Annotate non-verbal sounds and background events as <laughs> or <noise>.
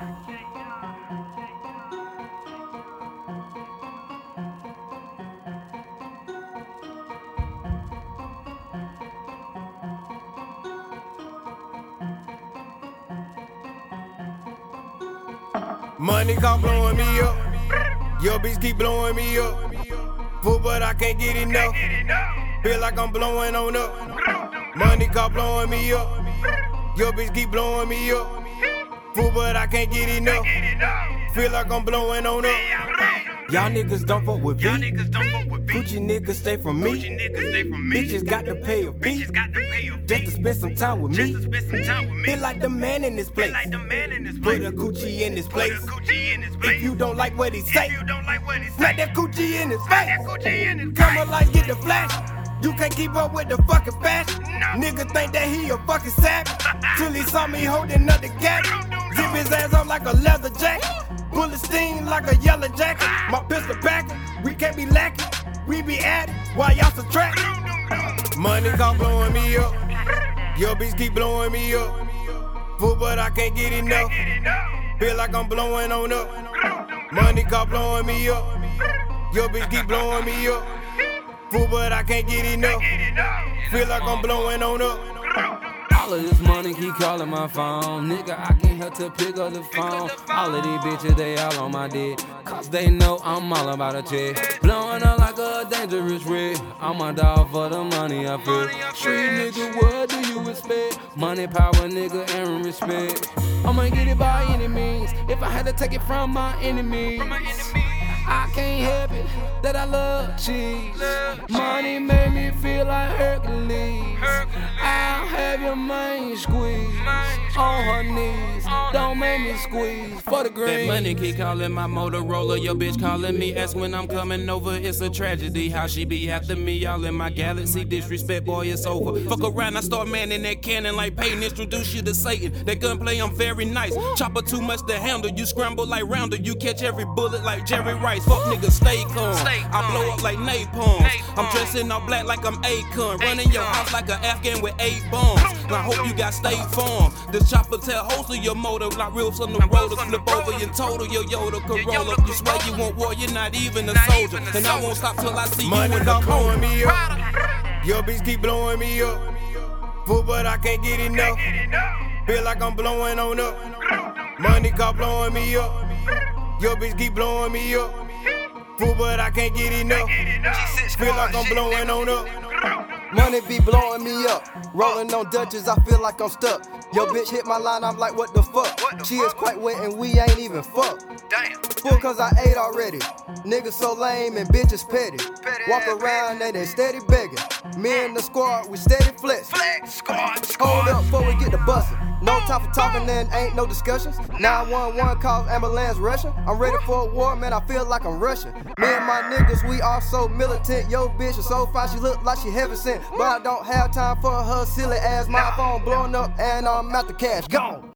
Money come blowing me up. Your bitch keep blowing me up. Fool, but I can't get enough. Feel like I'm blowing on up. Money come blowing me up. Your bitch keep blowing me up. Fool, but I can't get enough. Feel like I'm blowing on up. Y'all niggas don't fuck with Y'all me. niggas don't fuck with me. Gucci niggas stay from me. niggas stay from me. Bitches got to pay a fee Bitches got to pay a just to spend some time with me. spend some time with me. Feel like the man in this place. like the man in this Put place. a Gucci in this Put place. a Gucci in his place. If you don't like what he say, If you don't like what he smack that Gucci in his face. Come like get the flash. You can't keep up with the fucking fashion. No. Nigga think that he a fucking savage. <laughs> Till he saw me holding up the gat. Zip his ass up like a leather jacket. Bullet sting like a yellow jacket. My pistol packing. We can't be lacking. We be at it while y'all subtract. Money come blowing me up. Your bitch keep blowing me up. Fool, but I can't get enough. Feel like I'm blowing on up. Money come blowing me up. Your bitch keep blowing me up. Fool, but I can't get enough. Feel like I'm blowing on up. All of this money keep calling my phone. Nigga, I can't help to pick up the phone. All of these bitches, they all on my dick. Cause they know I'm all about a check. Blowing up like a dangerous red. I'm a dog for the money I feel. Street nigga, what do you expect? Money, power, nigga, and respect. I'ma get it by any means. If I had to take it from my enemies. I can't help it that I love cheese. Money made me feel like Hercules. I'll have your mind squeeze on her knees. Don't make me squeeze for the green. That money keep calling my Motorola. Your bitch calling me. Ask when I'm coming over. It's a tragedy. How she be after me. All in my galaxy. Disrespect, boy, it's over. Fuck around. I start manning that cannon like Peyton. Introduce you to Satan. That gunplay, I'm very nice. Chopper too much to handle. You scramble like rounder. You catch every bullet like Jerry Rice. Fuck niggas, stay calm. I blow up like napalm. I'm Napalm. dressing all black like I'm Akon. Running your house like an Afghan with eight bombs. I hope you got state farm. This chopper tell host of your motor like reels on the road to flip over road. your total your Yoda Corolla. Yoda You swear you want war, you're not even a soldier. even And I won't stop till I see Money you in the come blowing coma. me up. Your bitch keep blowing me up. Fool, but I can't get enough. Feel like I'm blowing on up. Money come blowing me up. Your bitch keep blowing me up. Fool, but I can't get enough. Feel like I'm blowing on up. Money be blowing me up. Rolling on Dutches, I feel like I'm stuck. Yo, bitch hit my line, I'm like, what the fuck? What the she is quite wet and we ain't even fuck. Damn. Full cause I ate already. Niggas so lame and bitches petty. Petty Walk around and they steady begging. Me and the squad, we steady flexing. Flex squad, Hold up before we get to bustin'. No time for talking, then ain't no discussions. 911 calls ambulance rushing. I'm ready for a war, man. I feel like I'm rushing. Me and my niggas, we all so militant. Yo, bitch is so fine, she look like she heaven sent. But I don't have time for her silly ass. My phone blowing up and I'm out the cash. Gone.